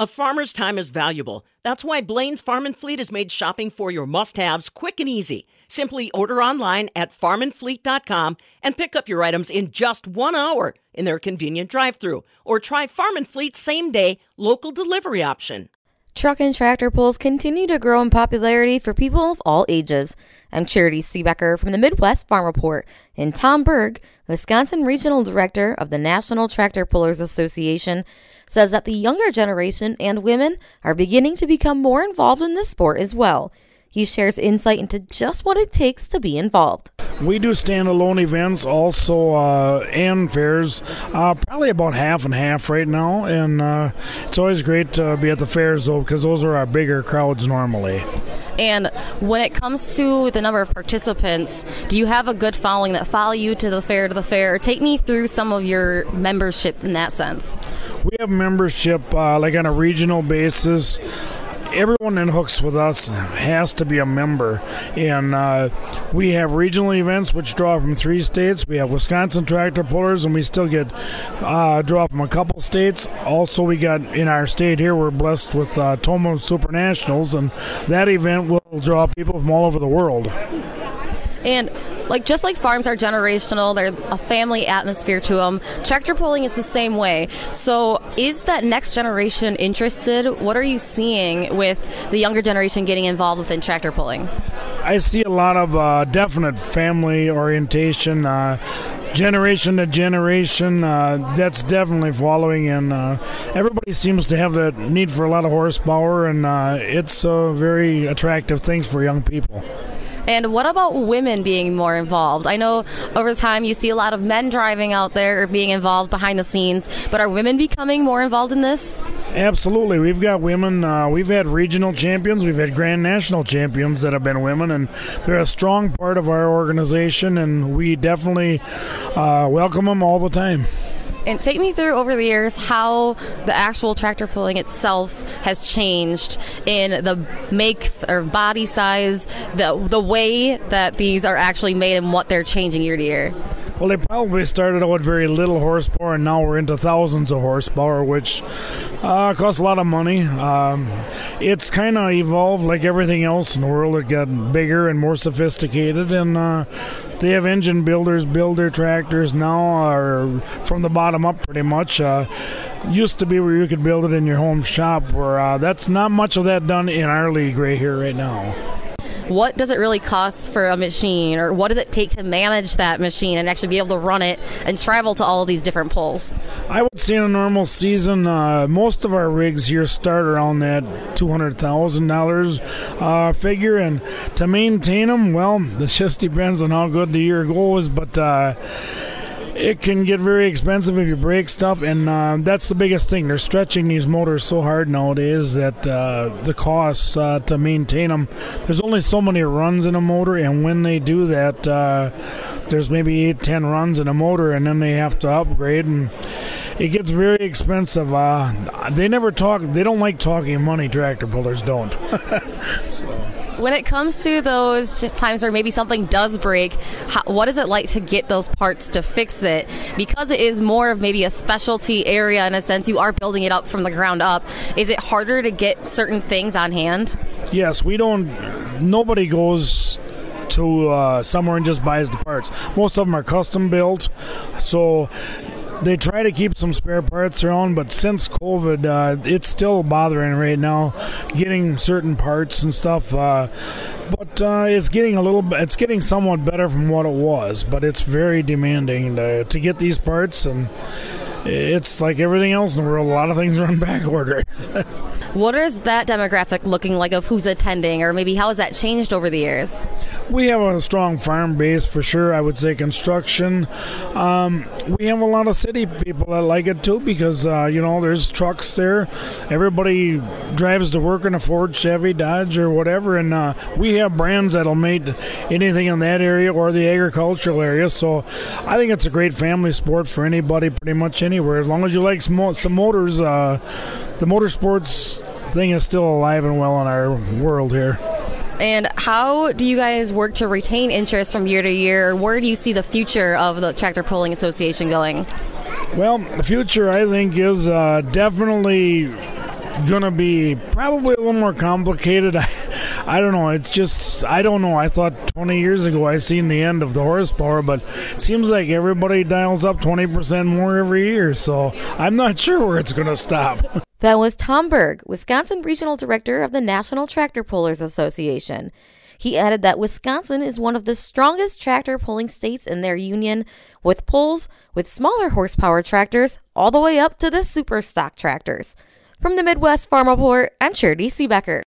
A farmer's time is valuable. That's why Blain's Farm and Fleet has made shopping for your must haves quick and easy. Simply order online at farmandfleet.com and pick up your items in just one hour in their convenient drive through. Or try Farm and Fleet's same day local delivery option. Truck and tractor pulls continue to grow in popularity for people of all ages. I'm Charity Seebecker from the Midwest Farm Report, and Tom Berg, Wisconsin Regional Director of the National Tractor Pullers Association, says that the younger generation and women are beginning to become more involved in this sport as well. He shares insight into just what it takes to be involved. We do standalone events also uh, and fairs, uh, probably about half and half right now. And uh, it's always great to be at the fairs though, because those are our bigger crowds normally. And when it comes to the number of participants, do you have a good following that follow you to the fair to the fair? Take me through some of your membership in that sense. We have membership uh, like on a regional basis everyone in hooks with us has to be a member. And uh, we have regional events which draw from three states. We have Wisconsin tractor pullers, and we still get uh, draw from a couple states. Also, we got in our state here, we're blessed with uh, Tomah Super Nationals, and that event will draw people from all over the world. And like just like farms are generational, they're a family atmosphere to them. Tractor pulling is the same way. So, is that next generation interested? What are you seeing with the younger generation getting involved within tractor pulling? I see a lot of uh, definite family orientation. Uh, generation to generation, uh, that's definitely following, and uh, everybody seems to have that need for a lot of horsepower, and uh, it's a very attractive thing for young people. And what about women being more involved? I know over time you see a lot of men driving out there or being involved behind the scenes, but are women becoming more involved in this? Absolutely. We've got women. Uh, we've had regional champions. We've had grand national champions that have been women, and they're a strong part of our organization, and we definitely uh, welcome them all the time. And take me through over the years how the actual tractor pulling itself has changed in the makes or body size, the the way that these are actually made, and what they're changing year to year. Well, they probably started out with very little horsepower, and now we're into thousands of horsepower, which uh, costs a lot of money. Um, it's kind of evolved like everything else in the world. It got bigger and more sophisticated, and uh, they have engine builders build their tractors now, or from the bottom up, pretty much. Uh, used to be where you could build it in your home shop, where uh, that's not much of that done in our league right here, right now what does it really cost for a machine or what does it take to manage that machine and actually be able to run it and travel to all these different poles? I would say in a normal season, uh, most of our rigs here start around that $200,000 uh, figure. And to maintain them, well, it just depends on how good the year goes. But uh, it can get very expensive if you break stuff, and uh, that's the biggest thing. They're stretching these motors so hard nowadays that uh, the costs uh, to maintain them. There's only so many runs in a motor, and when they do that, uh, there's maybe eight, ten runs in a motor, and then they have to upgrade and it gets very expensive. Uh, they never talk. They don't like talking money. Tractor pullers don't. so. When it comes to those times where maybe something does break, how, what is it like to get those parts to fix it? Because it is more of maybe a specialty area in a sense. You are building it up from the ground up. Is it harder to get certain things on hand? Yes, we don't. Nobody goes to uh, somewhere and just buys the parts. Most of them are custom built, so they try to keep some spare parts around, but since COVID, uh, it's still bothering right now getting certain parts and stuff. Uh, but uh, it's getting a little, it's getting somewhat better from what it was, but it's very demanding to, to get these parts and it's like everything else in the world. A lot of things run back order. what is that demographic looking like of who's attending, or maybe how has that changed over the years? We have a strong farm base for sure. I would say construction. Um, we have a lot of city people that like it too because uh, you know there's trucks there. Everybody drives to work in a Ford, Chevy, Dodge, or whatever, and uh, we have brands that'll make anything in that area or the agricultural area. So I think it's a great family sport for anybody, pretty much anywhere. As long as you like some, some motors, uh, the motorsports thing is still alive and well in our world here. And how do you guys work to retain interest from year to year? Where do you see the future of the Tractor Pulling Association going? Well, the future, I think, is uh, definitely gonna be probably a little more complicated. I, I don't know. It's just I don't know. I thought 20 years ago I seen the end of the horsepower, but it seems like everybody dials up 20% more every year. So I'm not sure where it's gonna stop. That was Tom Berg, Wisconsin Regional Director of the National Tractor Pullers Association. He added that Wisconsin is one of the strongest tractor pulling states in their union, with pulls with smaller horsepower tractors all the way up to the super stock tractors. From the Midwest Farm Report, I'm Charity Seebecker.